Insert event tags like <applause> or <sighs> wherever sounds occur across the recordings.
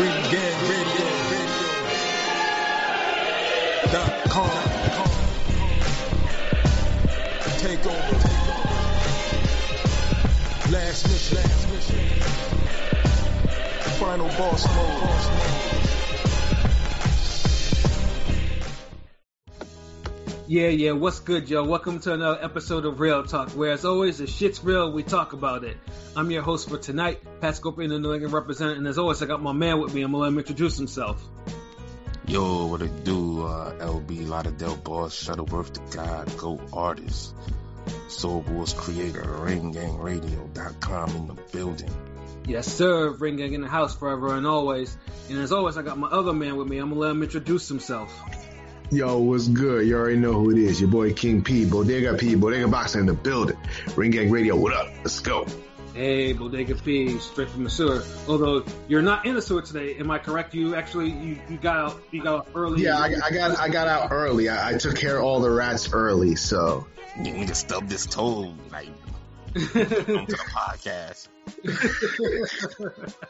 Ring Gang Radio. Dot com. Take over. Last mission. Last mission. Final boss mode. Yeah, yeah, what's good, yo? Welcome to another episode of Real Talk, where as always, the shit's real, we talk about it. I'm your host for tonight, Pat Scoper the New England representative, and as always, I got my man with me. I'm gonna let him introduce himself. Yo, what it do? Uh, LB Lauderdale boss, Shuttleworth the God, GOAT artist, Soul Wars creator, RingGangRadio.com in the building. Yes, sir. Ring Gang in the house forever and always. And as always, I got my other man with me. I'm gonna let him introduce himself. Yo, what's good? You already know who it is. Your boy King P, Bodega P, Bodega Boxer in the building. Ring Gang Radio, what up? Let's go. Hey, Bodega P, straight from the sewer. Although you're not in the sewer today, am I correct? You actually you, you got out you got out early. Yeah, I, I got I got out early. I, I took care of all the rats early, so You need to stub this toe, like, come to the podcast. <laughs>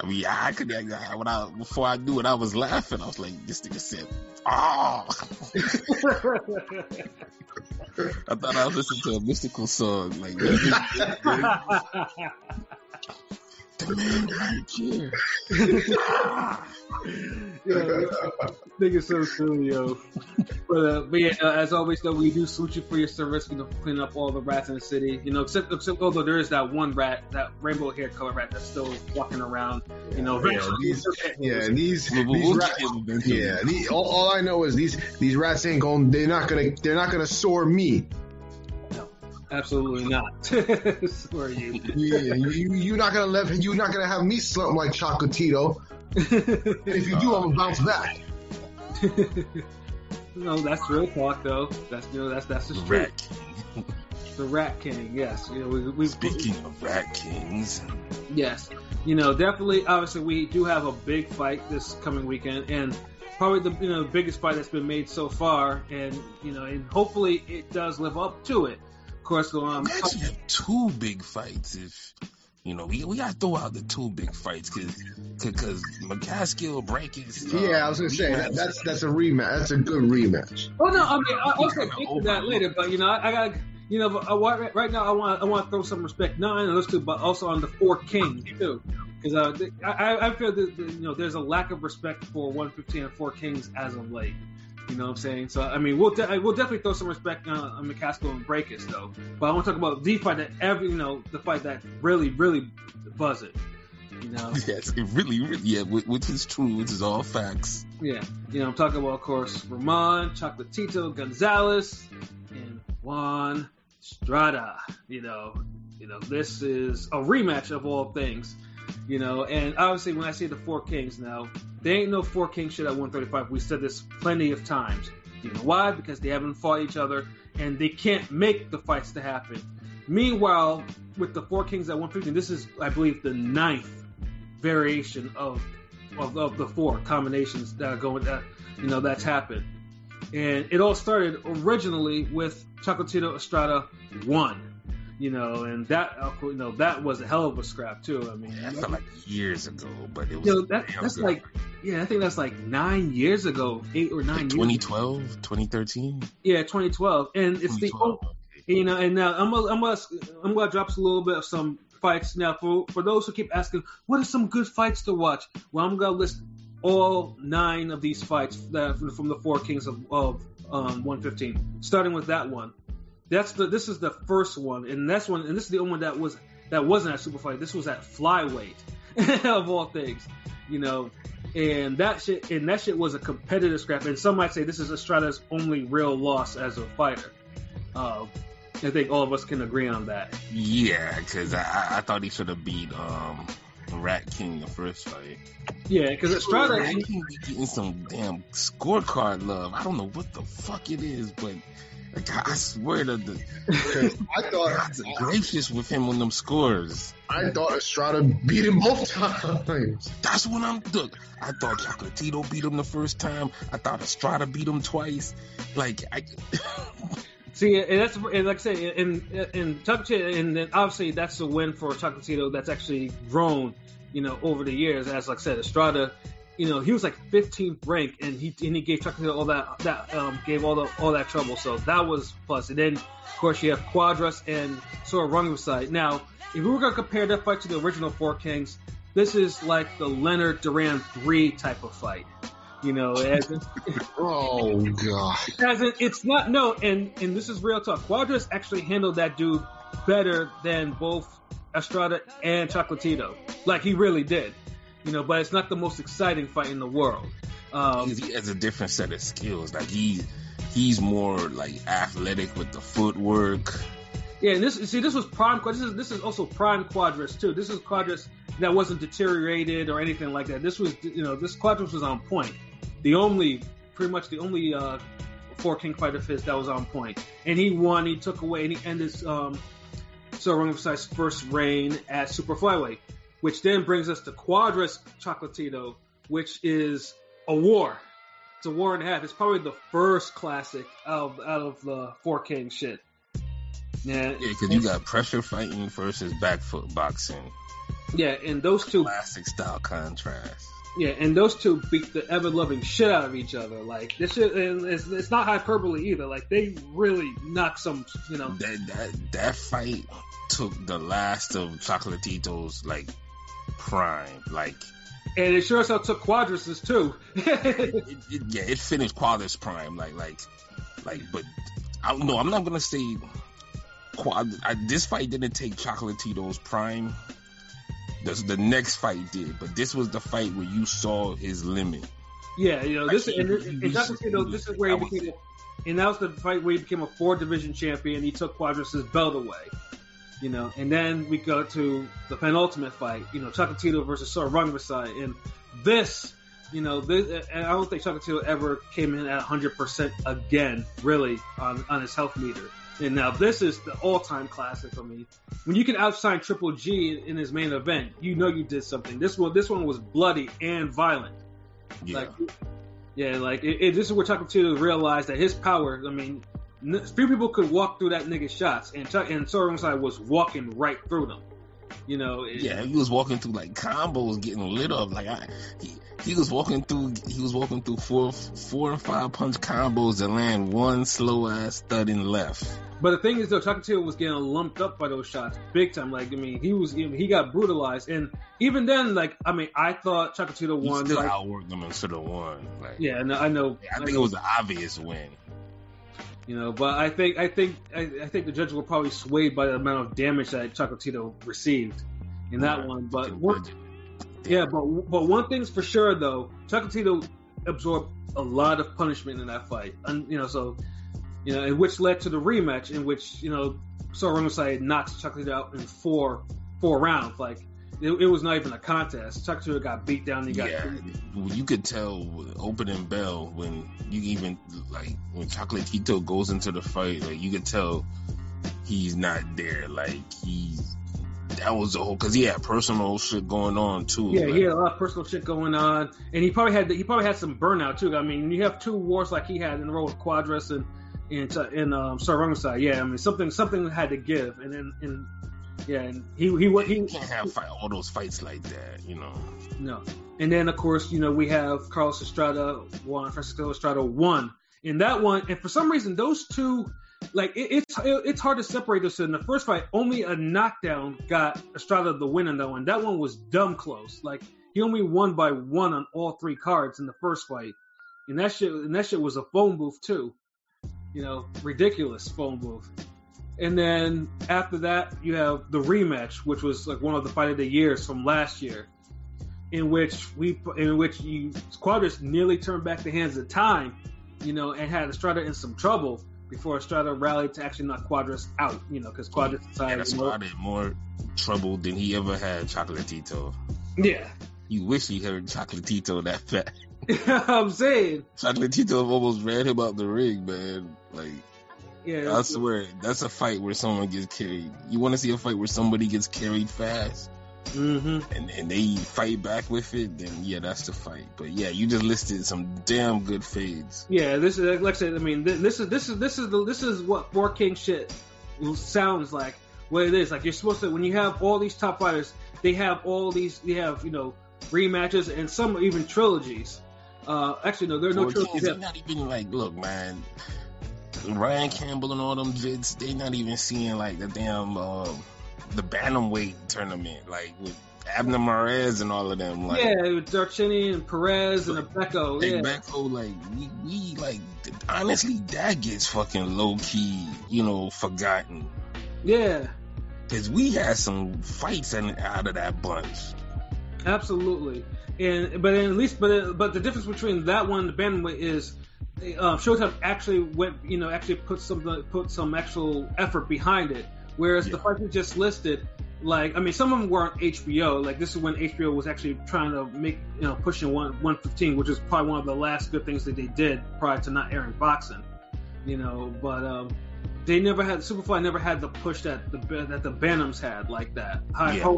I mean, I could, I, when I, before I knew it, I was laughing. I was like, this nigga said, oh. <laughs> I thought I was listening to a mystical song. Like, the man <laughs> right here. <laughs> <laughs> yeah, nigga so silly, yo. But, uh, but yeah, uh, as always, though, we do salute you for your service, you know, cleaning up all the rats in the city. You know, except, except although there is that one rat, that rainbow hair color rat that's still walking around. You know, yeah, <laughs> these, yeah, these, We'll- we'll these rats, yeah, these, all, all I know is these these rats ain't going. They're not gonna. They're not gonna soar me. No. Absolutely not. <laughs> Swear you. Yeah, you, you're not gonna let. You're not gonna have me slump like Chocolatito. And if you do, I'm gonna bounce back. <laughs> no, that's real talk, though. That's you know, that's that's the street. Rat King. <laughs> The Rat King. Yes, you know, we, we Speaking of Rat Kings, Yes, you know, definitely. Obviously, we do have a big fight this coming weekend, and probably the you know the biggest fight that's been made so far, and you know, and hopefully it does live up to it. Of course, um, imagine have two big fights if, you know, we, we gotta throw out the two big fights cause, cause McCaskill, Breakers. uh, Yeah, I was gonna say that, that's that's a rematch. That's a good rematch. oh no, I mean, I, I'll get to that later, but you know, I, I got. You know, but I right now I want I want to throw some respect not only on those two, but also on the four kings too, because uh, I, I feel that that, you know there's a lack of respect for 115 and four kings as of late. You know what I'm saying? So I mean, we'll de- we'll definitely throw some respect on, on McCaskill and Breakus though. But I want to talk about the fight that every you know the fight that really really buzz it. You know, <laughs> Yes, it really, really, yeah, whi- which is true, which is all facts. yeah. You know, I'm talking about of course Ramon, Chocolatito, Gonzalez, and Juan Estrada. You know, you know this is a rematch of all things. You know, and obviously when I say the four kings now, there ain't no four king shit at 135. We said this plenty of times. You know why? Because they haven't fought each other and they can't make the fights to happen. Meanwhile, with the four kings at 150, this is I believe the ninth variation of of, of the four combinations that are going that you know that's happened. And it all started originally with Chocolatito Estrada one. You know, and that uh, you know that was a hell of a scrap too. I mean, Yeah, felt like years ago, but it was you know, that, that's good. like yeah, I think that's like nine years ago, eight or nine Like years. 2012, 2013. Yeah, 2012, and it's the 2012. you know, and now I'm gonna, I'm gonna I'm gonna drop a little bit of some fights now for for those who keep asking what are some good fights to watch. Well, I'm gonna list all nine of these fights that from, from the four kings of, of um, 115, starting with that one. That's the this is the first one, and that's one, and this is the only one that was that wasn't at super fight. This was at flyweight <laughs> of all things, you know. And that shit, and that shit was a competitive scrap. And some might say this is Estrada's only real loss as a fighter. Uh, I think all of us can agree on that. Yeah, because I- I thought he should have beat um Rat King the first fight. Yeah, because Estrada, Rat King be getting some damn scorecard love. I don't know what the fuck it is, but like, I I swear that the I thought God's gracious with him on them scores. I thought Estrada beat him both times. That's what I'm look. I thought Chocolatito beat him the first time. I thought Estrada beat him twice. Like I <laughs> See, and that's and like I said, and and Chocolatito, and then obviously that's a win for Chocolatito that's actually grown, you know, over the years. As like I said, Estrada, you know, he was like 15th ranked, and he and he gave Chocolatito all that that um, gave all the all that trouble. So that was plus. And then of course you have Cuadras and Sor Rungvisai. Now, if we were gonna compare that fight to the original Four Kings, this is like the Leonard Duran three type of fight. You know, as in, Oh god. as in, it's not no, and and this is real talk. Cuadras actually handled that dude better than both Estrada and Chocolatito. Like he really did. You know, but it's not the most exciting fight in the world. Um, he has a different set of skills. Like he, he's more like athletic with the footwork. Yeah, and this see this was prime. This is this is also prime Cuadras too. This is Cuadras that wasn't deteriorated or anything like that. This was you know this Cuadras was on point. The only pretty much the only uh, four king fight of his that was on point, and he won. He took away and he ended um, Sor Rungvisai's first reign at super flyweight, which then brings us to Cuadras Chocolatito, which is a war. It's a war and a half. It's probably the first classic out of, out of the four king shit. Yeah, Yeah, because you got pressure fighting versus back foot boxing, Yeah, and those two, classic style contrast. Yeah, and those two beat the ever loving shit out of each other. Like this shit, and it's, it's not hyperbole either. Like they really knock some, you know. That that that fight took the last of Chocolatito's like prime. Like And it sure as hell took Cuadras's too. <laughs> it, it, yeah, it finished Cuadras prime. Like like like, but I don't know. I'm not gonna say Quad. I, this fight didn't take Chocolatito's prime. The, the next fight did, but this was the fight where you saw his limit. yeah, you know this, and, he- and, you know, this is where he became, a, and that was the fight where he became a four division champion. He took Cuadras's belt away. You know, and then we go to the penultimate fight. You know, Chocolatito versus Sor Rungvisai, and this, you know, this, and I don't think Chocolatito ever came in at 100 percent again, really, on on his health meter. And now this is the all-time classic for me. When you can outshine Triple G in his main event, you know you did something. This one, this one was bloody and violent. Yeah, Like, yeah, like it, it, this is where Chocolatito realized that his power. I mean, n- few people could walk through that nigga's shots, and Chuck and Sora was walking right through them. You know, it- yeah. He was walking through like combos, getting lit up. Like I, he, he was walking through. He was walking through four, four and five punch combos that land one slow ass thudding left. But the thing is, though, Chocolatito was getting lumped up by those shots big time. Like, I mean, he was, he got brutalized, and even then, like, I mean, I thought He won. still like- outworked them and should have won. Like, yeah, no, I know. I think it was an obvious win. You know, but I think, I think, I, I think the judges were probably swayed by the amount of damage that Chocolatito received in that Right. one. But one. Yeah, but but one thing's for sure though, Chocolatito absorbed a lot of punishment in that fight, and you know, so you know, which led to the rematch in which you know Sor Rungvisai knocked Chocolatito out in four four rounds. Like it, it was not even a contest. Chocolatito got beat down. He got Yeah, you could tell opening bell when you even like when Chocolatito goes into the fight, like you could tell he's not there. Like he's that was the whole because he had personal shit going on too. Yeah, like, he had a lot of personal shit going on, and he probably had he probably had some burnout too. I mean, you have two wars like he had in the row with Cuadras and and and um, Rungvisai. Yeah, I mean something something had to give, and then and yeah, and he he what he you can't have fight, all those fights like that, you know. No. And then, of course, you know, we have Carlos Estrada won, Francisco Estrada one, in that one. And for some reason, those two, like, it, it's it, it's hard to separate those. In the first fight, only a knockdown got Estrada the win in that one. That one was dumb close. Like, he only won by one on all three cards in the first fight. And that shit, and that shit was a phone booth too. You know, ridiculous phone booth. And then after that, you have the rematch, which was like one of the fight of the years from last year in which we in which you Cuadras nearly turned back the hands of time, you know, and had Estrada in some trouble before Estrada rallied to actually knock Cuadras out, you know, because Cuadras decided, Estrada in more trouble than he ever had Chocolatito. yeah, You wish he heard Chocolatito that fast. <laughs> I'm saying, Chocolatito almost ran him out the ring, man. Like yeah, I swear, that's a fight where someone gets carried. You want to see a fight where somebody gets carried fast? hmm and, and they fight back with it, then yeah, that's the fight. But yeah, you just listed some damn good fades. Yeah, this is like I said. I mean, this is this is this is the this is what Four King shit sounds like. What it is like you're supposed to when you have all these top fighters, they have all these they have you know rematches and some even trilogies. Uh, actually, no, there are no trilogies. Not even like, look, man. Ryan Campbell and all them vids, they not even seeing like the damn uh, the bantamweight tournament, like with Abner Mares and all of them. Like, yeah, with Darchini and Perez and. Like Yeah, Becko, like we, we like honestly that gets fucking low key, you know, forgotten. yeah, Cause we had some fights in, out of that bunch. absolutely. And but at least but but the difference between that one and the bantamweight is. Uh, Showtime actually went, you know, actually put some put some actual effort behind it. Whereas the Yeah. fights we just listed, like I mean, some of them were on HBO. Like this is when HBO was actually trying to make, you know, pushing one 115, which is probably one of the last good things that they did prior to not airing boxing. You know, but um, they never had Superfly never had the push that the that the Bantams had like that. High, Yeah.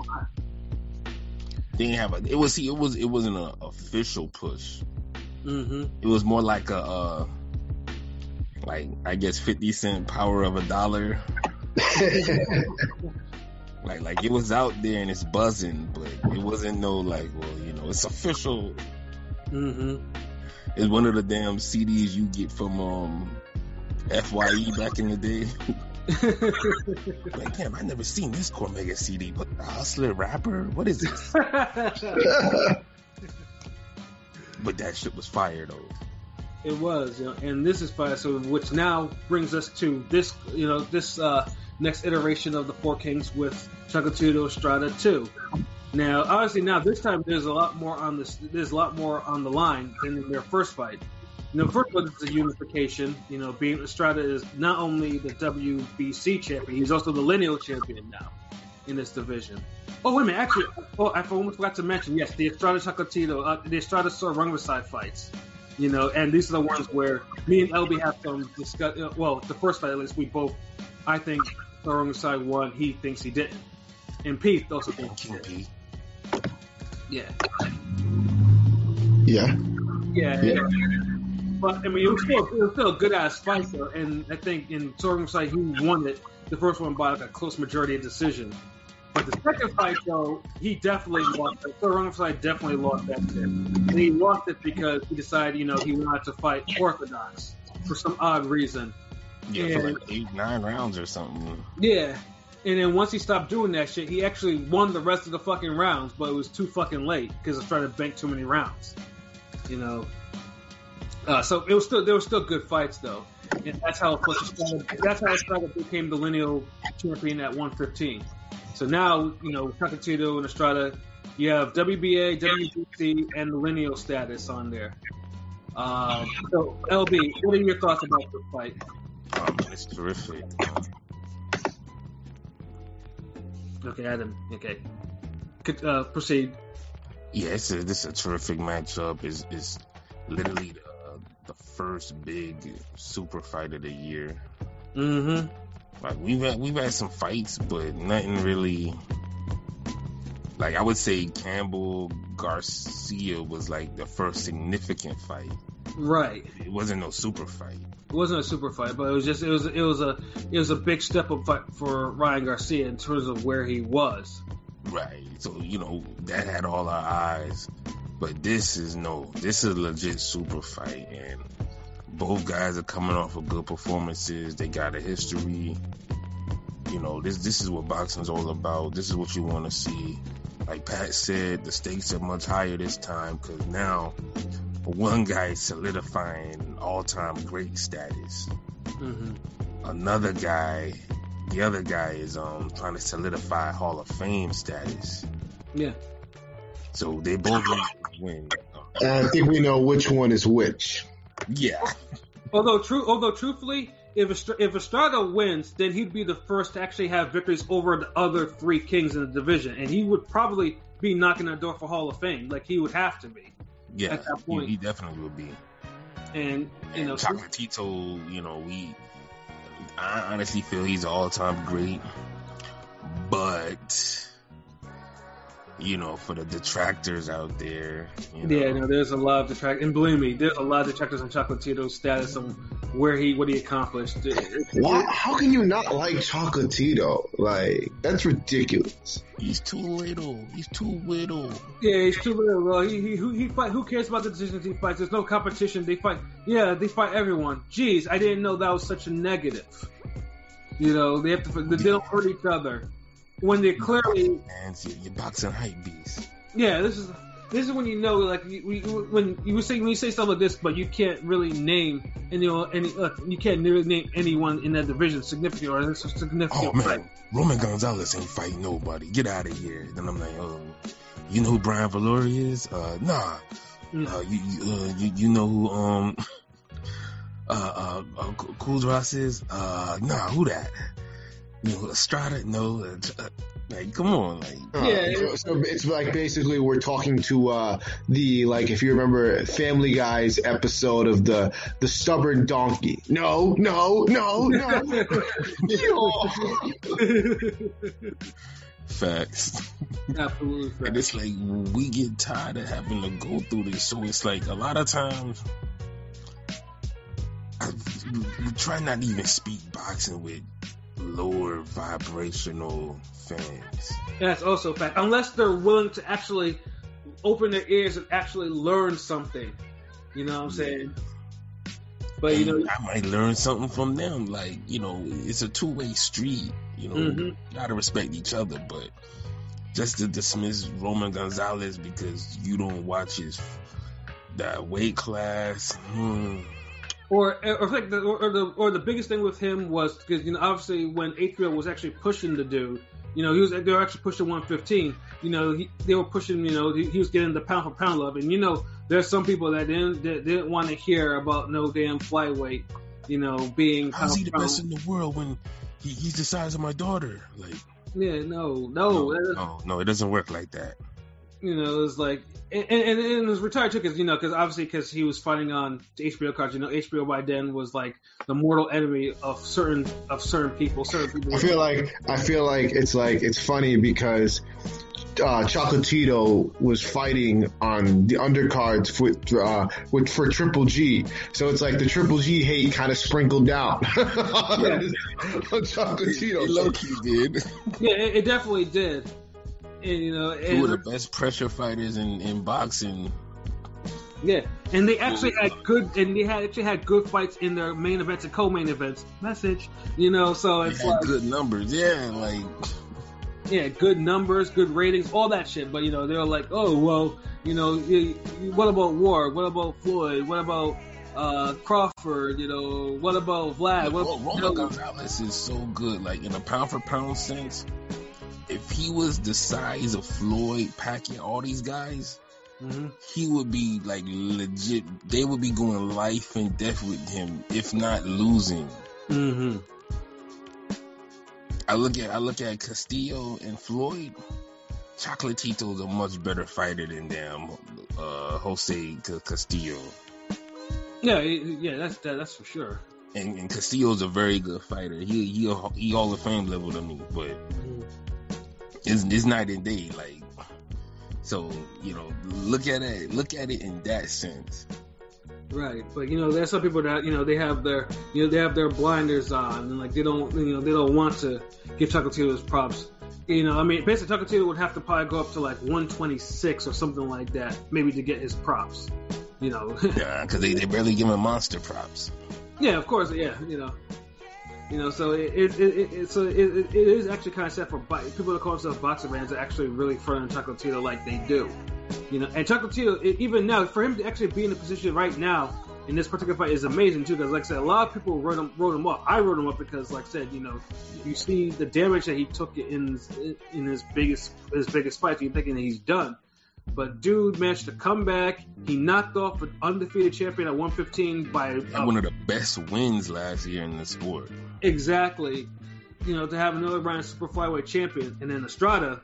They didn't have a. It was see, it was it wasn't an official push. Mhm. It was more like a, uh, like I guess fifty cent power of a dollar. <laughs> Like like it was out there and it's buzzing, but it wasn't no like well you know it's official. Mm-hmm. It's one of the damn CDs you get from um Fye back in the day. <laughs> Like damn, I never seen this Cormega CD, but the Hustler rapper, what is this? <laughs> But that shit was fire though. It was, you know, and this is fire. So, which now brings us to this, you know, this uh, next iteration of the Four Kings with Chocotudo Strada Two. Now, obviously, now this time there's a lot more on this. There's a lot more on the line than in their first fight. You know, first one is a unification. You know, being Estrada is not only the WBC champion, he's also the lineal champion now in this division. Oh wait a minute, actually, oh I almost forgot to mention. Yes, the Estrada Chocolatito, uh, the Estrada Sor Rungvisai fights. You know, and these are the ones where me and LB have some discuss. Uh, well, the first fight at least, we both, I think Sor Rungvisai won. He thinks he didn't, and Pete also thinks he did. Yeah, yeah. yeah, Yeah. But I mean, it was still, it was still a good ass fight though, and I think in Sor Rungvisai he won it. The first one by like a close majority of decision. But the second fight, though, he definitely lost. it. Sor Rungvisai definitely lost that shit. And he lost it because he decided, you know, he wanted to fight Orthodox for some odd reason. Yeah, for like eight, nine rounds or something. Yeah. And then once he stopped doing that shit, he actually won the rest of the fucking rounds, but it was too fucking late because was trying to bank too many rounds. You know. Uh, so it was still there were still good fights though, and that's how Estrada, that's how Estrada became the lineal champion at 115. So now you know Chocolatito and Estrada, you have WBA, WBC, and the lineal status on there. Um, so LB, what are your thoughts about this fight? Um, it's terrific. Okay, Adam. Okay, Could, uh, proceed. yeah, it's a, this is a terrific matchup. Is is literally the, the first big super fight of the year. Mm-hmm. Like we've had we've had some fights, but nothing really. Like I would say, Campbell Garcia was like the first significant fight. Right. It wasn't no super fight. It wasn't a super fight, but it was just it was it was a it was a big step up fight for Ryan Garcia in terms of where he was. Right. So, you know, that had all our eyes. But this is no, this is a legit super fight. And both guys are coming off of good performances. They got a history. You know, this this is what boxing's all about. This is what you want to see. Like Pat said, the stakes are much higher this time because now one guy is solidifying all-time great status. Mm-hmm. Another guy, the other guy is um trying to solidify Hall of Fame status. Yeah. So they both win. I think we know which one is which. Yeah. Although true, although truthfully, if Estra- if Estrada wins, then he'd be the first to actually have victories over the other three kings in the division, and he would probably be knocking on the door for Hall of Fame. Like he would have to be. Yeah. At that He, point. he definitely would be. And you know, And Chocolatito, you know, we I honestly feel he's an all time great. But you know, for the detractors out there. You know. Yeah, no, there's a lot of detract, and believe me, there's a lot of detractors on Chocolatito's status and where he what he accomplished. It- it- Why? How can you not like Chocolatito? Like that's ridiculous. He's too little. He's too little. Yeah, he's too little. Well, he, he, who, he fight. Who cares about the decisions he fights? There's no competition. They fight. Yeah, they fight everyone. Jeez, I didn't know that was such a negative. You know, they have to. They don't hurt each other when they're clearly. Man, you're, you're boxing hype beast. Yeah, this is this is when you know, like, you, we, when you say when you say stuff like this, but you can't really name any any. Look, you can't really name anyone in that division significant or significant. Oh man, fight. Roman Gonzalez ain't fighting nobody. Get out of here. Then I'm like, oh, you know who Brian Viloria is? Uh, nah. Mm. Uh, you you, uh, you you know who um <laughs> uh uh, uh Cuadras is? Uh, nah. Who that? You know, Estrada? No. Uh, uh, like, come on, like. Uh, Yeah. so, so it's like basically we're talking to uh, the like if you remember Family Guy's episode of the the stubborn donkey. No, no, no, no. <laughs> Facts. Absolutely. And it's like we get tired of having to go through this. So it's like a lot of times I, we try not to even speak boxing with lower vibrational fans. That's also a fact. Unless they're willing to actually open their ears and actually learn something. You know what I'm saying? But you know, I might learn something from them. Like you know, it's a two way street. You know, Mhm. gotta respect each other, but. Just to dismiss Roman Gonzalez because you don't watch his that weight class, hmm. Or or, like the, or, the or the biggest thing with him was because you know obviously when HBO was actually pushing the dude, you know he was they were actually pushing 115. You know he, they were pushing you know he, he was getting the pound for pound love, and you know there's some people that didn't that didn't want to hear about no damn flyweight, you know being How's he the best in the world when he, he's the size of my daughter? Like, Yeah, no, no, no, no, no, it doesn't work like that. You know, it was like, and, and, and it was retired too, because you know, because obviously, because he was fighting on HBO cards. You know, HBO by then was like the mortal enemy of certain of certain people. Certain people. I feel like I feel like it's like it's funny because uh, Chocolatito was fighting on the undercards for uh, with for Triple G, so it's like the Triple G hate kind of sprinkled out <laughs> on Chocolatito. Low key did. yeah, it, it definitely did. And you know, Two of the best pressure fighters in, in boxing. yeah, and they actually had good, and they had actually had good fights in their main events and co-main events. Message, you know, so it's like, good numbers. Yeah, like yeah, good numbers, good ratings, all that shit. But you know, they're like, oh well, you know, what about Ward? What about Floyd? What about uh, Crawford? You know, what about Vlad? What, Ro- you know, Gonzalez is so good. Like in a pound for pound sense, if he was the size of Floyd, Pacquiao, all these guys, mhm. he would be like legit. They would be going life and death with him, if not losing. Mhm. I look at I look at Castillo and Floyd. Chocolatito's a much better fighter than them. Uh, Jose Castillo. Yeah, yeah, that's that, that's for sure. And, and Castillo's a very good fighter. He he he Hall of Fame level to me, but Mhm. It's, it's night and day. Like so, you know, look at it. Look at it in that sense. Right, but you know, there's some people that you know they have their you know they have their blinders on and like they don't you know they don't want to give Chocolatito his props. You know, I mean, basically Chocolatito would have to probably go up to like 126 or something like that, maybe to get his props. You know, <laughs> Yeah, because they they barely give him monster props. yeah, of course, yeah, you know, you know, so it it, it, it, so it, it, it is actually kind of sad for people that call themselves boxer fans to actually really front on Chocolatito like they do. You know, and Chocolatito, it, even now, for him to actually be in the position right now in this particular fight is amazing too. Because, like I said, a lot of people wrote him wrote him off. I wrote him up because, like I said, you know, you see the damage that he took in in his biggest his biggest fight. You're thinking that he's done, but dude managed to come back. He knocked off an undefeated champion at 115 by uh, one of the best wins last year in the sport. Exactly. You know, to have another round super flyweight champion, and then Estrada.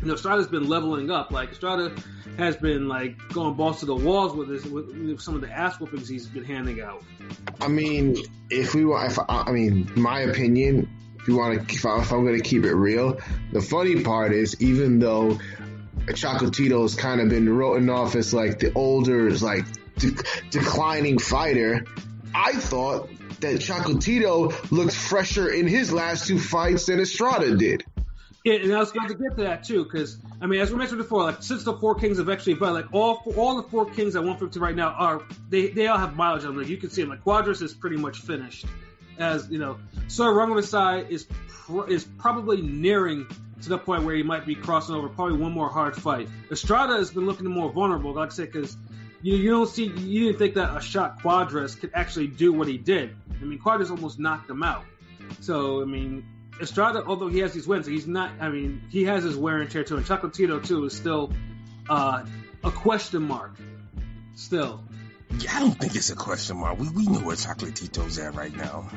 You know, Estrada's been leveling up. Like Estrada has been like going balls to the walls with with, with some of the ass whoopings he's been handing out. I mean, if we want, if I, I mean, my opinion, if you want to, if, I, if I'm going to keep it real, the funny part is, even though Chocolatito's kind of been written off as like the older, like de- declining fighter. I thought that Chocolatito looked fresher in his last two fights than Estrada did. Yeah, and I was going to get to that too, because I mean, as we mentioned before, like since the four kings have actually, but like all all the four kings at 150 right now are they they all have mileage on them. Like you can see them. Like Cuadras is pretty much finished, as you know. Sor Rungvisai is pr- is probably nearing to the point where he might be crossing over. Probably one more hard fight. Estrada has been looking more vulnerable, like I said, because you you don't see you didn't think that a shot Cuadras could actually do what he did. I mean, Cuadras almost knocked him out. So I mean, Estrada, although he has these wins, he's not. I mean, he has his wear and tear too. And Chocolatito too is still uh, a question mark. Still, Yeah, I don't think it's a question mark. We we know where Chocolatito's at right now.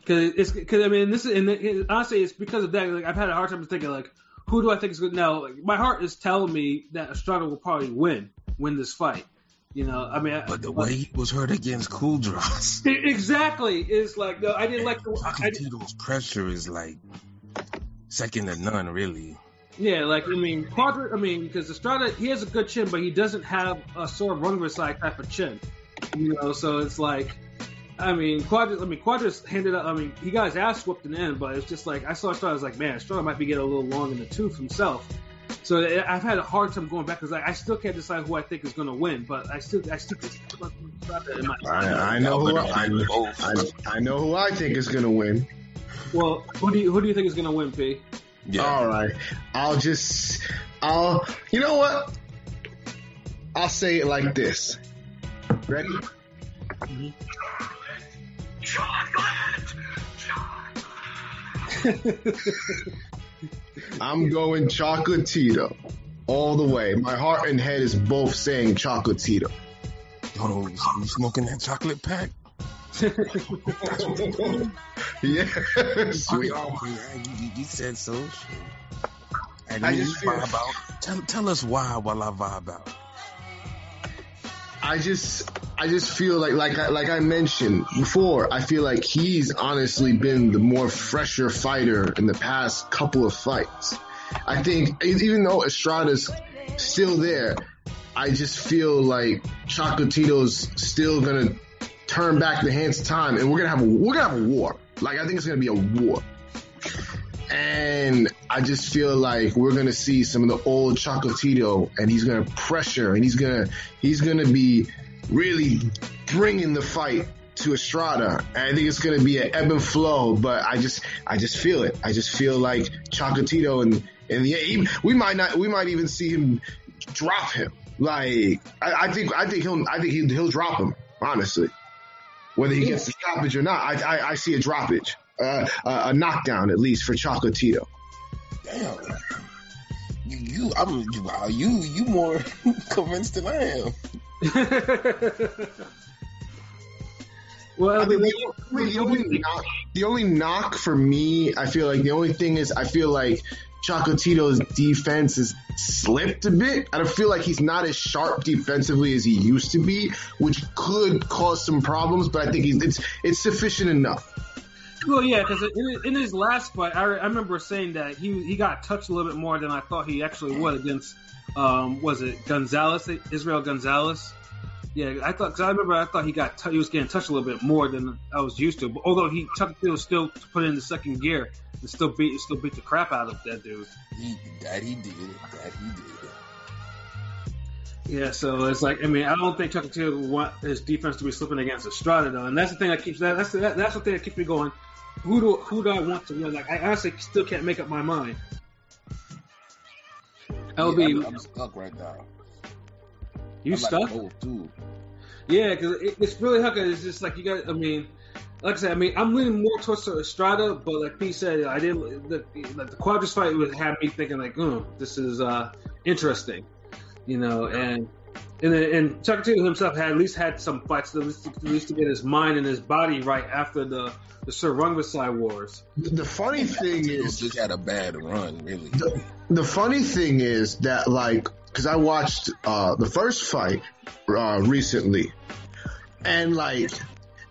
because it's because I mean, this is and it, honestly, it's because of that. Like I've had a hard time thinking like, who do I think is good now? Like, my heart is telling me that Estrada will probably win win this fight. You know, I mean, But the way he was hurt against Cuadras, <laughs> exactly is like no, I didn't like the. I, I, Chocolatito's pressure is like second to none, really. Yeah, like I mean, Quadra. I mean, because Estrada, he has a good chin, but he doesn't have a sort of Rungvisai type of chin. You know, so it's like, I mean, Quadra. I mean, Quadra's handed up. I mean, he got his ass whooped in the end, but it's just like I saw Estrada. I was like, man, Estrada might be getting a little long in the tooth himself. So I- I've had a hard time going back because like, I still can't decide who I think is going to win, but I still, I still think Estrada in my. I, I know who I, I, I know who I think is gonna win. Well, who do you who do you think is going to win, P? Yeah. All right, I'll just, I'll, you know what? I'll say it like this. Ready? Mm-hmm. <laughs> I'm going Chocolatito all the way. My heart and head is both saying Chocolatito. Oh, you smoking that chocolate pack? <laughs> Yeah, <laughs> sweet. You, you said so. And I just feel- vibe out. Tell, tell us why while I vibe out. I just I just feel like like I, like I mentioned before, I feel like he's honestly been the more fresher fighter in the past couple of fights. I think even though Estrada's still there, I just feel like Chocolatito's still gonna turn back the hands of time, and we're gonna have a we're gonna have a war. Like I think it's gonna be a war. And I just feel like we're gonna see some of the old Chocolatito, and he's gonna pressure, and he's gonna he's gonna be really bringing the fight to Estrada. And I think it's gonna be an ebb and flow, but I just I just feel it. I just feel like Chocolatito and and the we might not we might even see him drop him. Like I, I think I think he'll I think he, he'll drop him honestly. Whether he gets the stoppage or not, I I, I see a droppage, uh, a, a knockdown at least for Chocolatito. Damn. You, you, I'm, you, wow, you, you more <laughs> convinced than I am. <laughs> well, I I mean, mean, the, the only knock, the only knock for me, I feel like the only thing is I feel like Chocolatito's defense has slipped a bit. I don't feel like he's not as sharp defensively as he used to be, which could cause some problems. But I think he's it's it's sufficient enough. Well, yeah, because in, in his last fight, I, I remember saying that he he got touched a little bit more than I thought he actually would against, um, was it Gonzalez, Israel Gonzalez? Yeah, I thought because I remember I thought he got t- he was getting touched a little bit more than I was used to. But although he Chocolatito still put in the second gear and still beat still beat the crap out of that dude. He, that he did, that he did. Yeah, so it's like I mean I don't think Chocolatito would want his defense to be slipping against Estrada though, and that's the thing that keeps that that's the, that, that's the thing that keeps me going. Who do who do I want to win? Like I honestly still can't make up my mind. LB, Yeah, I'm, I'm stuck right now. you I'm stuck? Like both too. Yeah, because it, it's really hard. 'cause It's just like you got. I mean, like I said, I mean, I'm leaning more towards the Estrada, but like Pete said, I didn't. The, like the Cuadras fight would have me thinking like, oh, this is uh, interesting, you know, and. And then, and Chocolatito himself had at least had some fights at least, at least to get his mind and his body right after the the Sor Rungvisai wars. The funny thing is, just had a bad run, really. the, the funny thing is that like because I watched uh, the first fight uh, recently, and like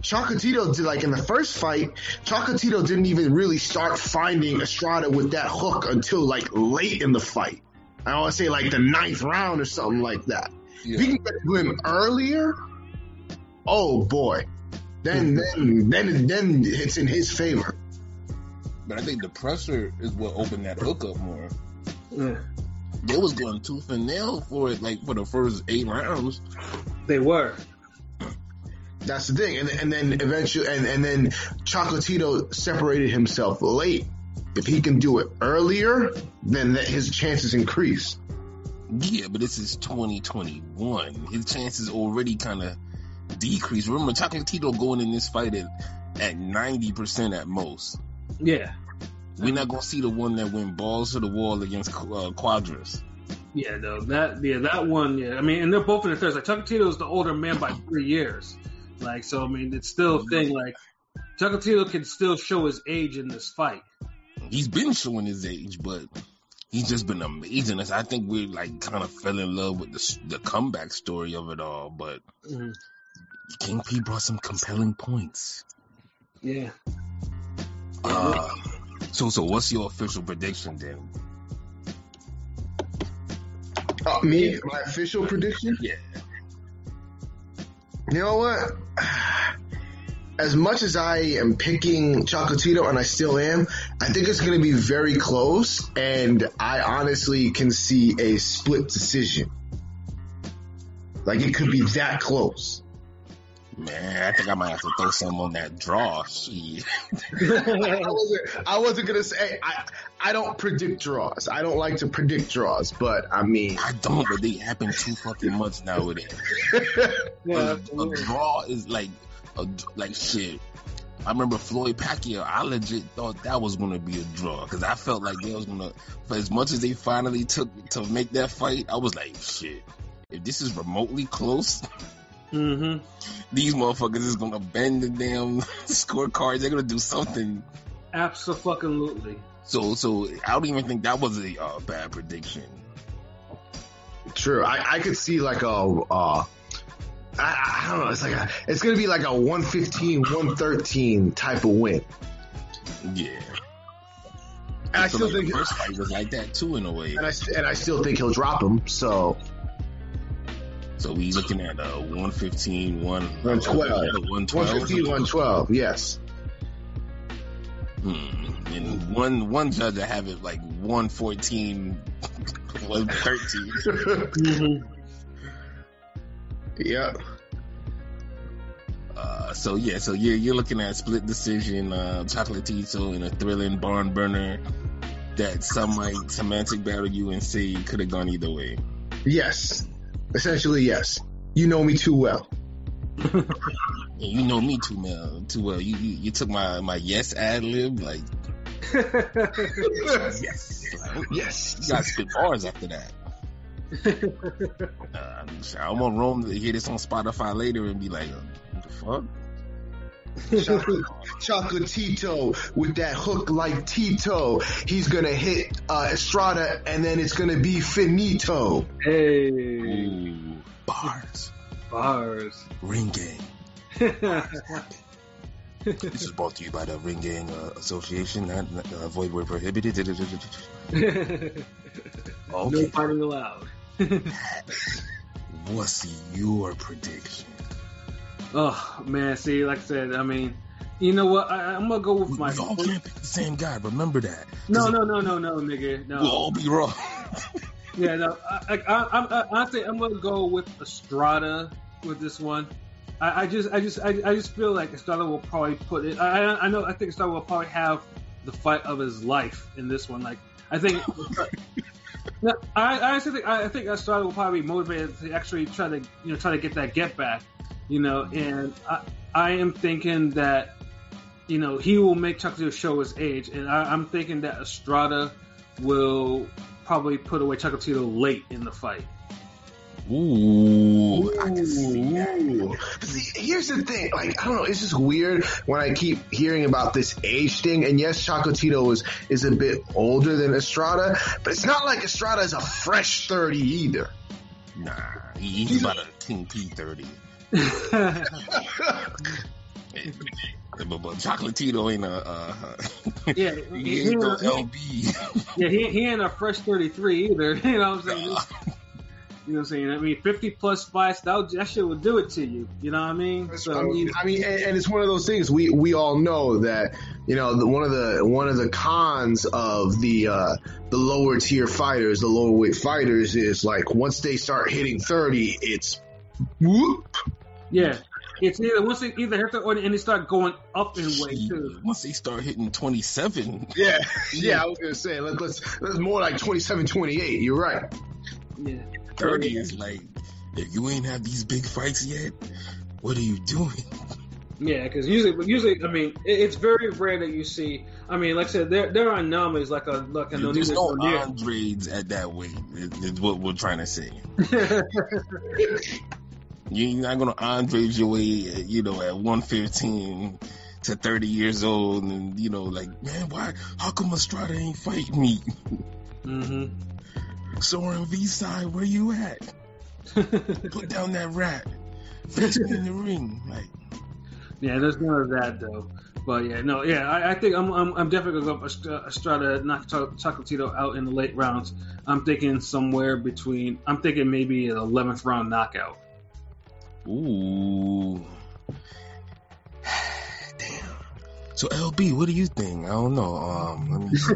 Chocolatito did like in the first fight, Chocolatito didn't even really start finding Estrada with that hook until like late in the fight. I want to say like the ninth round or something like that. Yeah. If he can get to him earlier, oh boy, then <laughs> then then then it's in his favor. But I think the pressure is what opened that hook up more. Yeah, They was going tooth and nail for it, like for the first eight rounds. they were. That's the thing, and and then eventually, and and then Chocolatito separated himself late. If he can do it earlier, then that his chances increase. Yeah, but this is 2021. His chances already kind of decreased. Remember, Chocolatito going in this fight at at 90% at most. Yeah, We're not gonna see the one that went balls to the wall against uh, Cuadras. yeah, no, that yeah, that one. Yeah, I mean, and they're both in their thirties. Like Chocolatito is the older man by three years. Like, so I mean, it's still a thing. Like, Chocolatito can still show his age in this fight. He's been showing his age, but he's just been amazing. I think we like kind of fell in love with the the comeback story of it all. But Mhm. King P brought some compelling points. Yeah. Uh, so, so what's your official prediction then? Uh, me, my official prediction. Yeah. You know what? As much as I am picking Chocolatito, and I still am, I think it's going to be very close, and I honestly can see a split decision. Like it could be that close. Man, I think I might have to throw some on that draw. Shit. I wasn't, I wasn't gonna say I. I don't predict draws. I don't like to predict draws, but I mean, I don't, but they happen too fucking much nowadays. <laughs> Yeah. a, a draw is like a like shit. I remember Floyd Pacquiao. I legit thought that was gonna be a draw because I felt like they was gonna. For as much as they finally took to make that fight, I was like, shit. If this is remotely close, <laughs> hmm these motherfuckers is gonna bend the damn <laughs> scorecards. They're gonna do something. Absolutely. So, so I don't even think that was a uh, bad prediction. true. I, I could see like a. Uh, I, I don't know. It's like a. It's gonna be like a 115, 113 type of win. Yeah, And I still like, think. the first fight was like that too in a way. And I, and I still think he'll drop him. So So we looking at uh, 115, 1, 112. 112. 115, 112. Yes. Hmm. And one one judge I have it like 114, <laughs> 113. <laughs> hmm Yep. Uh, so yeah, so you're you're looking at split decision, uh, Chocolatito in a thrilling barn burner that some might semantic battle you and say could have gone either way. Yes. Essentially, yes. You know me too well. <laughs> And you know me too well. Too well. You you, you took my my yes ad lib like <laughs> yes. Like, Yes. you got to spit bars after that. <laughs> Uh, I'm gonna roam to hear this on Spotify later and be like, what the fuck? Chocolate, Chocolatito with that hook like Tito. He's gonna hit uh, Estrada, and then it's gonna be finito. hey, Ooh, bars, bars. ring gang. <laughs> This is brought to you by the Ring Gang uh, Association. Not, uh, void where prohibited. No Okay, fighting allowed. <laughs> what's your prediction? Oh man, see, like I said, I mean, you know what? I, I'm gonna go with my. we all can't pick the same guy. Remember that. No, no, no, no, no, nigga, no. We'll all be wrong. <laughs> Yeah, no. I, I, I, I, I think I'm gonna go with Estrada with this one. I, I just, I just, I, I just feel like Estrada will probably put it. I, I- I know. I think Estrada will probably have the fight of his life in this one. Like, I think. <laughs> no, I, I actually think I think Estrada will probably be motivated to actually try to, you know, try to get that get back. You know, mm-hmm. and I, I am thinking that, you know, he will make Chocolatito show his age, and I, I'm thinking that Estrada will probably put away Chocolatito late in the fight. Ooh, I can see that. See, here's the thing. Like, I don't know. It's just weird when I keep hearing about this age thing. And yes, Chocolatito is, is a bit older than Estrada, but it's not like Estrada is a fresh 30 either. Nah, he's about a King P30. But, but Chocolatito ain't a uh, <laughs> Yeah, <laughs> he he, ain't no LB. <laughs> yeah, he, he ain't a fresh 33 either. You know what I'm saying? This- You know what I'm saying? I mean, 50 plus fights, that, that shit would do it to you. You know what I mean? So, I mean, I mean, and, and it's one of those things. We we all know that you know the, one of the one of the cons of the uh, the lower tier fighters, the lower weight fighters, is like once they start hitting thirty, it's whoop. Yeah. It's either once they either hit the or and they start going up in weight too. Once they start hitting 27, <laughs> Yeah, yeah. I was gonna say let, let's let's more like 27, 28. You're right. Yeah. 30 is like, if you ain't have these big fights yet, what are you doing? Yeah, because usually, usually, I mean, it, it's very rare that you see. I mean, like I said, there there are anomalies like a like a There's no Nonito Andres at that weight, is, is what we're trying to say. <laughs> You're not gonna Andres your way, you know, at 115 to 30 years old, and you know, like, man, why? How come Estrada ain't fight me? hmm Sor Rungvisai, where you at? <laughs> Put down that rat. Fetch me in the ring. Like, yeah, there's none of that though. But yeah, no, yeah, I, I think I'm, I'm I'm definitely gonna go for Estrada, knock Cho- Chocolatito out in the late rounds. I'm thinking somewhere between. I'm thinking maybe an 11th round knockout. Ooh, <sighs> damn. So LB, what do you think? I don't know. Um, let me see.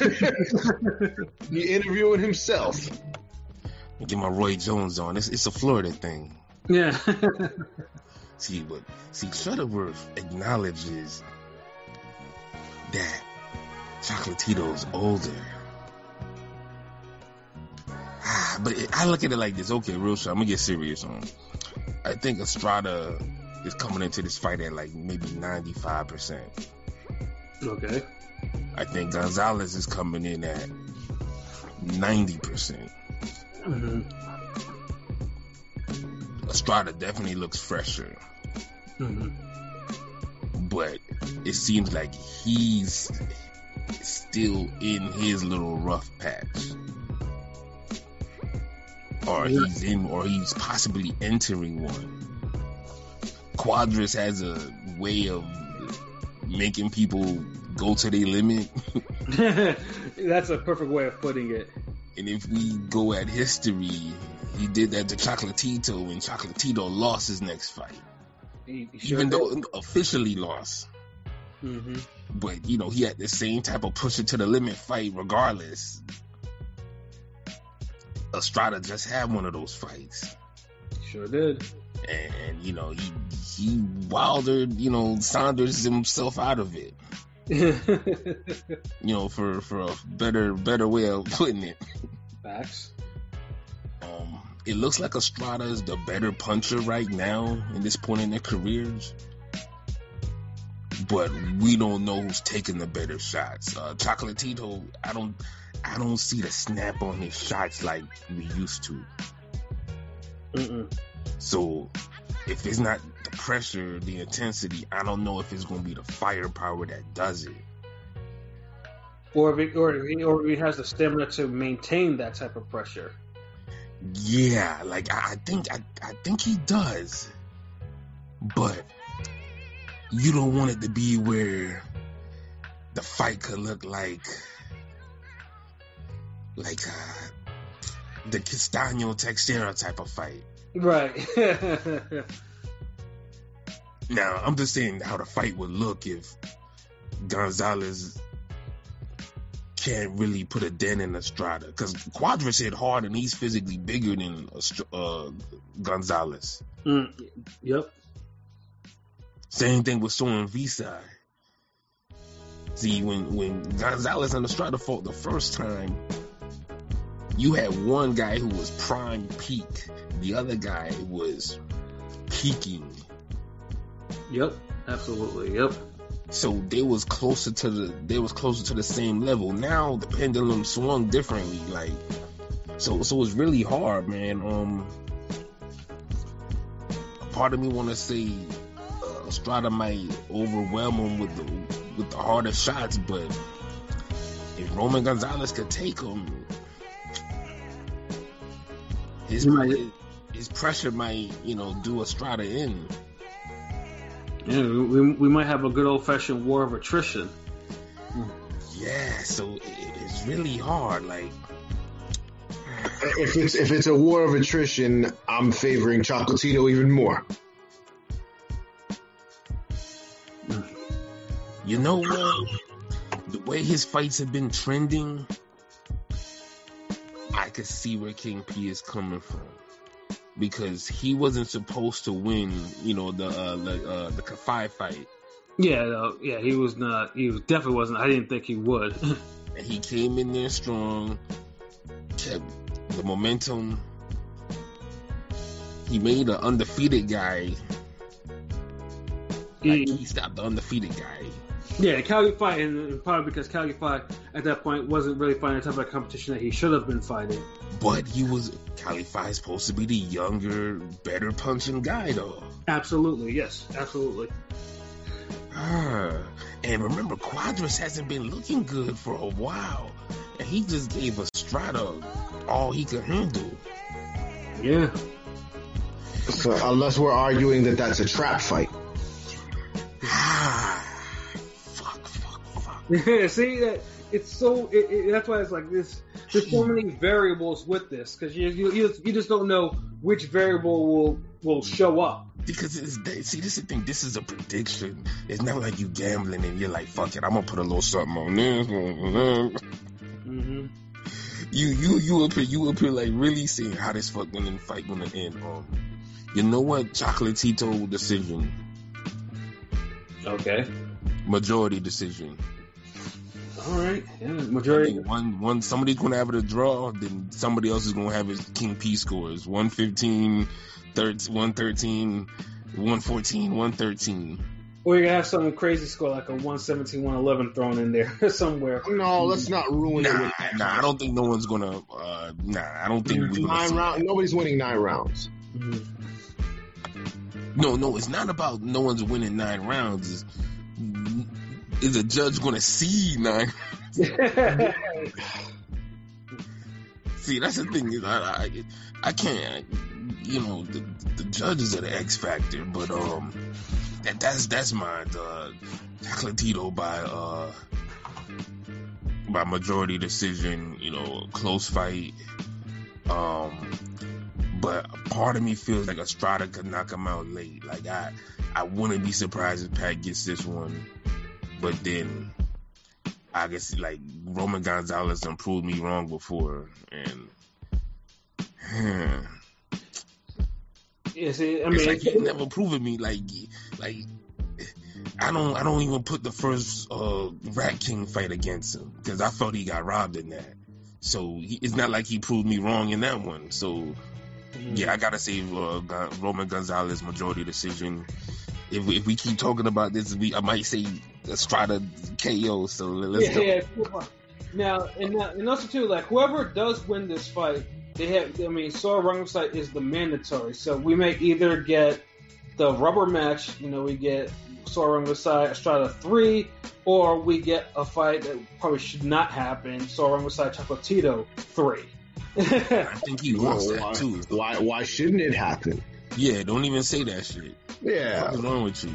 <laughs> He interviewing himself. get my Roy Jones on. It's it's a Florida thing. Yeah. <laughs> See, but see, Shuttleworth acknowledges that Chocolatito's older. Ah, but it, I look at it like this. Okay, real shit. I'm gonna get serious on. I think Estrada is coming into this fight at like maybe 95 percent. okay. I think Gonzalez is coming in at 90 percent. hmm Estrada definitely looks fresher. hmm but it seems like he's still in his little rough patch. Or he's in, or he's possibly entering one. Cuadras has a way of making people go to their limit. <laughs> That's a perfect way of putting it. And if we go at history, he did that to Chocolatito, and Chocolatito lost his next fight. He, he sure Even did. though officially lost. Mhm. but you know he had the same type of push it to the limit fight regardless. Estrada just had one of those fights, Sure did. and you know he he wildered you know Saunders himself out of it. <laughs> You know for for a better better way of putting it. Facts. Um, it looks like Estrada is the better puncher right now in this point in their careers. But we don't know who's taking the better shots. Uh, Chocolatito, I don't, I don't see the snap on his shots like we used to. Mm-mm. So, if it's not the pressure, the intensity, I don't know if it's going to be the firepower that does it. Or if he, or if he, or if he has the stamina to maintain that type of pressure. Yeah, like I, I think I, I think he does, but you don't want it to be where the fight could look like like uh, the Castaño Teixeira type of fight. Right. <laughs> Now I'm just saying how the fight would look if Gonzalez can't really put a dent in Estrada because Cuadras hit hard and he's physically bigger than Estra- uh, Gonzalez. mm, yep. Same thing with Sor Rungvisai. See, when when Gonzalez and Estrada fought the first time, you had one guy who was prime peak, the other guy was peaking. Yep. Absolutely. Yep. So they was closer to the they was closer to the same level. Now the pendulum swung differently. Like so so it's really hard, man. Um part of me wanna say uh, Estrada might overwhelm him with the with the harder shots, but if Roman Gonzalez could take him, his He might- his pressure might, you know, do Estrada in. Yeah, we, we might have a good old fashioned war of attrition. Yeah, so it, it's really hard. Like, If it's if it's a war of attrition, I'm favoring Chocolatito even more. you know what? The way his fights have been trending, I could see where King P is coming from. Because he wasn't supposed to win, you know, the uh, the uh, the Yafai fight, Yeah, no, yeah, he was not. He was, definitely wasn't. I didn't think he would. <laughs> and he came in there strong, kept the momentum. He made an undefeated guy. Like, He- he stopped the undefeated guy. Yeah, Calgary fight, and and probably because Kal Yafai at that point wasn't really fighting the type of competition that he should have been fighting. But he was Kal Yafai is supposed to be the younger, better punching guy though. Absolutely, yes, absolutely. Ah, and remember, Cuadras hasn't been looking good for a while, and he just gave Estrada all he could handle. Yeah, So unless we're arguing that that's a trap fight. Yeah, <laughs> see that it's so. It, it, that's why it's like this. There's so many variables with this because you, you you you just don't know which variable will will show up. Because it's see, this is the thing. This is a prediction. It's not like you gambling and you're like, fuck it, I'm gonna put a little something on this. hmm You you you here you here like really seeing how this fucking fight gonna end. Um, you know what? Chocolatito decision, Okay. majority decision. All right. Yeah, majority. one one somebody's gonna have it a draw, then somebody else is gonna have his King P scores 115, 13, 113, 114, 113. Or you're gonna have some crazy score like a 117, 111 thrown in there <laughs> somewhere. No, let's not ruin it. Nah, With nah, I don't think no one's gonna. Uh, nah, I don't think we're nine see round. Nobody's winning nine rounds. Mhm. No, no, it's not about no one's winning nine rounds. Is is a judge gonna see nine? <laughs> See, that's the thing. Is I, I, I can't. You know, the, the judges are the X factor, but um, that that's that's mine. The Chocolatito by uh by majority decision. You know, close fight. Um, but part of me feels like Estrada could knock him out late. Like I, I wouldn't be surprised if Pat gets this one, but then I guess like Roman Gonzalez done proved me wrong before, and yeah, see, I <sighs> it's mean, like he never proven me like like I don't I don't even put the first uh Rat King fight against him because I thought he got robbed in that. So he, it's not like he proved me wrong in that one. So yeah, I gotta say uh, Roman Gonzalez majority decision. If we, if we keep talking about this, we I might say Estrada KO. So let's yeah, go. yeah. come. Now, and now, and also too, like whoever does win this fight, they have. I mean, Sor Rungvisai is the mandatory, so we may either get the rubber match. You know, we get Sor Rungvisai Estrada three, or we get a fight that probably should not happen. Sor Rungvisai Chocolatito three. <laughs> I think he wants why, that too. why? Why shouldn't it happen? Yeah, don't even say that shit. Yeah. What's wrong with you?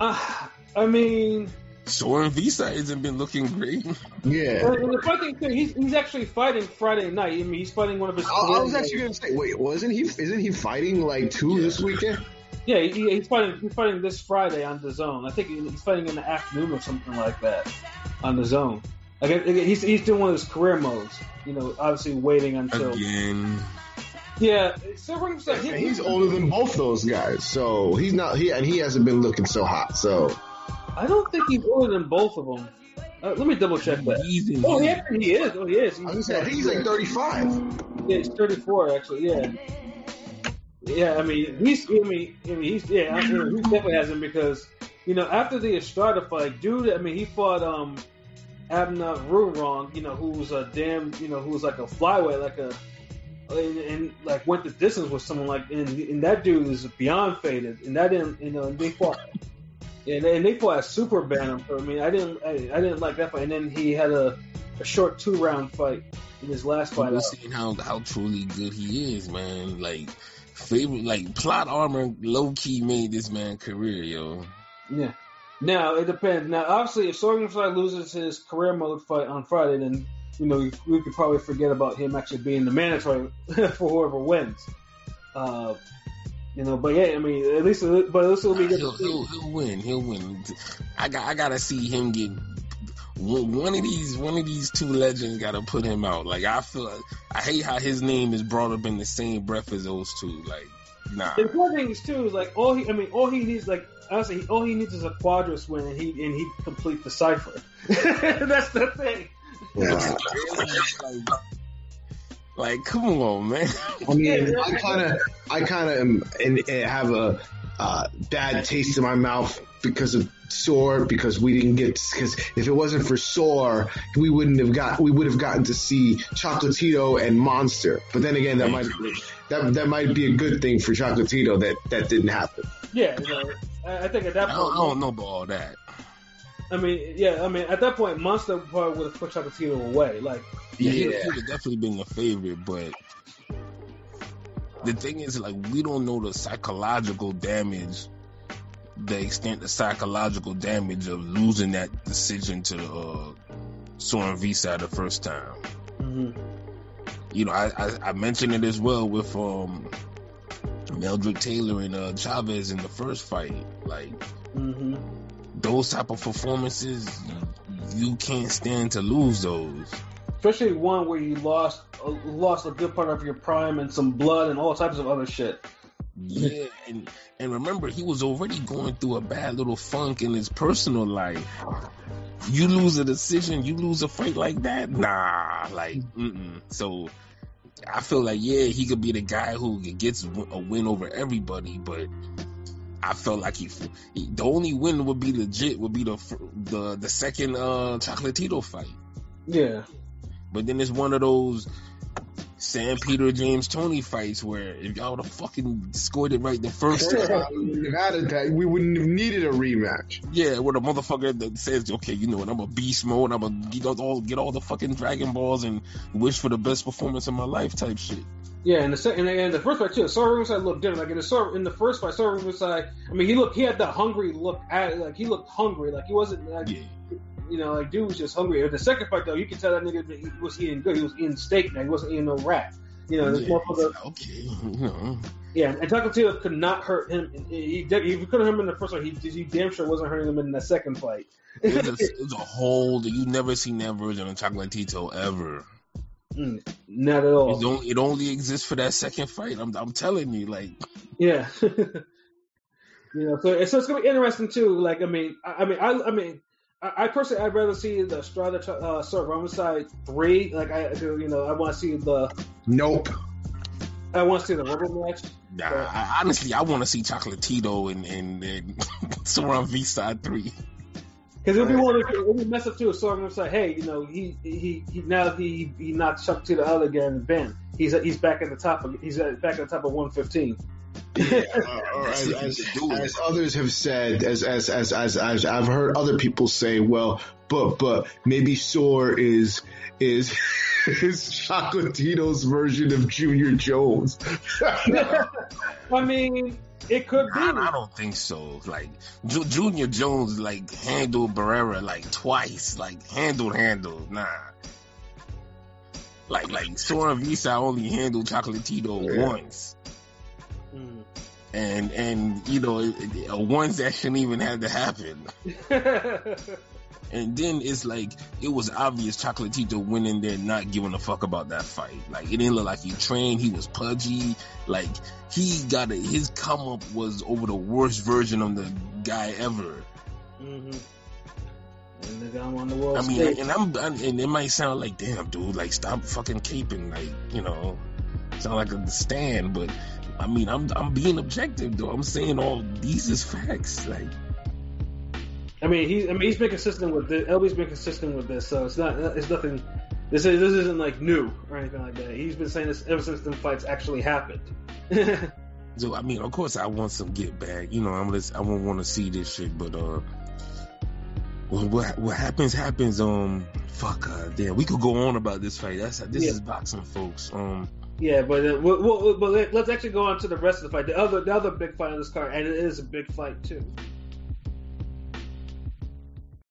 uh, I mean, Sor Rungvisai hasn't been looking great. <laughs> Yeah. and the funny thing too, he's he's actually fighting Friday night. I mean, he's fighting one of his. I, I was career- actually gonna say, wait, wasn't he? Isn't he fighting like two this weekend? Yeah, he, he's fighting. He's fighting this Friday on the zone. I think he's fighting in the afternoon or something like that on the zone. Like again, he's he's doing one of his career modes. You know, obviously waiting until. Again, Yeah, so Ring said he's older than both those guys, so he's not. He and he hasn't been looking so hot. So I don't think he's older than both of them. Uh, let me double check that. he's in Oh, yeah, he is. Oh, he is. I was gonna say, I think he's like 35. Yeah, he's 34 actually. Yeah. Yeah, I mean he's. I mean, I mean he's. Yeah, I mean, he definitely hasn't because you know after the Estrada fight, dude. I mean he fought um Abner Rurong, you know, who was a damn, you know, who was like a flyweight, like a. And, and like went the distance with someone like and, and that dude is beyond faded and that didn't you know and they fought and, and they fought a super bantam I mean I didn't I, I didn't like that fight and then he had a, a short two round fight in his last fight out. seeing how how truly good he is, man. Like favorite like plot armor low key made this man career, yo. Yeah. Now it depends. Now, obviously, if Sor Rungvisai loses his career mode fight on Friday, then you know we, could probably forget about him actually being the mandatory <laughs> for whoever wins. Uh, you know, but yeah, I mean, at least, but at least it'll be good. He'll, he'll, he'll win. He'll win. I got I gotta see him get one of these one of these two legends got to put him out. Like I feel like, I hate how his name is brought up in the same breath as those two. Like nah. The important thing is too is like all he, I mean, all he needs like honestly, all he needs is a Cuadras win, and he and he complete the cipher. <laughs> That's the thing. Yeah. like, like, come on, man. I mean, <laughs> I kind of, I kind of am, and, and have a uh, bad taste in my mouth because of Sor. Because we didn't get, because if it wasn't for Sor, we wouldn't have got, we would have gotten to see Chocolatito and Monster. But then again, that might that that might be a good thing for Chocolatito that that didn't happen. Yeah, you know, I, I think at that I point, don't, I don't know about all that. I mean, yeah, I mean, at that point, Monster probably would have put Chocolatito away. Like, Yeah, he Yeah. would have definitely been the favorite, but the thing is, like, we don't know the psychological damage, the extent of psychological damage of losing that decision to uh, Sor Rungvisai the first time. mhm. You know, I, I, I mentioned it as well with um, Meldrick Taylor and uh, Chavez in the first fight. Like, hmm those type of performances, you, can't stand to lose those. especially one where you lost uh, lost a good part of your prime and some blood and all types of other shit. Yeah, and and remember, he was already going through a bad little funk in his personal life. You lose a decision, you lose a fight like that, nah, like, mm-mm. So I feel like yeah, he could be the guy who gets a win over everybody, but I felt like he, he the only win would be legit would be the the the second uh Chocolatito fight. Yeah, But then it's one of those Sam Peter James Toney fights where if y'all would have fucking scored it right the first <laughs> time, we wouldn't have had. We wouldn't have needed a rematch. yeah, where the motherfucker that says, okay, you know what, I'm a beast mode, I'm gonna get all get all the fucking Dragon Balls and wish for the best performance of my life type shit. Yeah, and the second and the first fight too. Sor Rungvisai looked different. Like in the in the first fight, Sor Rungvisai. I mean, he looked he had that hungry look at. Like he looked hungry. Like he wasn't like Yeah, you know like dude was just hungry. In the second fight though, you can tell that nigga he was eating good. He was eating steak. Now he wasn't eating no rat. You know, this yeah, motherfucker. okay, you Yeah, and Chocolatito could not hurt him. He, he, he couldn't hurt him in the first fight. He, he damn sure wasn't hurting him in the second fight. it was, a, <laughs> it was a whole you never seen that version of Chocolatito ever. Mm, not at all. It only, it only exists for that second fight. I'm I'm telling you, like. Yeah. <laughs> you know, so it's, so it's gonna be interesting too. Like, I mean, I, I mean, I, I mean, I, I personally, I'd rather see the Strada uh, Sir Homicide three. Like, I, you know, I want to see the, Nope. I want to see the rubber match. Nah, I, honestly, I want to see Chocolatito and and, and Sor Rungvisai three. Because it'll be one of the, it'll be messed up too. So I'm gonna say, hey, you know, he he, he now he he knocked Chuck to the other again, Ben. He's he's back at the top. Of, he's at, back at the top of 115. Yeah, <laughs> uh, or, or as, as, as others have said, as, as as as as I've heard other people say, well, but but maybe Sor is is <laughs> is Chocolatito's version of Junior Jones. <laughs> I mean, it could be. I, I don't think so. Like Ju- Junior Jones, like handled Barrera like twice, like handled handled. Nah. Like like Sor Rungvisai only handled Chocolatito Yeah. once, Mm. and and you know it, it, uh, once that shouldn't even have to happen. <laughs> And then it's like it was obvious Chocolatito went in there not giving a fuck about that fight. Like it didn't look like he trained. He was pudgy. Like he got a, his come up was over the worst version of the guy ever. Mm-hmm. And nigga, I'm on the world I mean, stage. and I'm and it might sound like damn dude, like stop fucking caping, like you know, sound like a stand. But I mean, I'm I'm being objective though. I'm saying all these is facts. Like I mean, he, I mean, he's been consistent with this. LB's been consistent with this, so it's not, it's nothing. This is this isn't like new or anything like that. He's been saying this ever since the fights actually happened. <laughs> So I mean, of course, I want some get back. You know, I'm just I won't want to see this shit, but uh, what what, happens happens. Um, fuck, uh, damn, we could go on about this fight. That's this Yeah. is boxing, folks. Um, Yeah, but uh, we'll, we'll, but let- let's actually go on to the rest of the fight. The other the other big fight on this card, and it is a big fight too.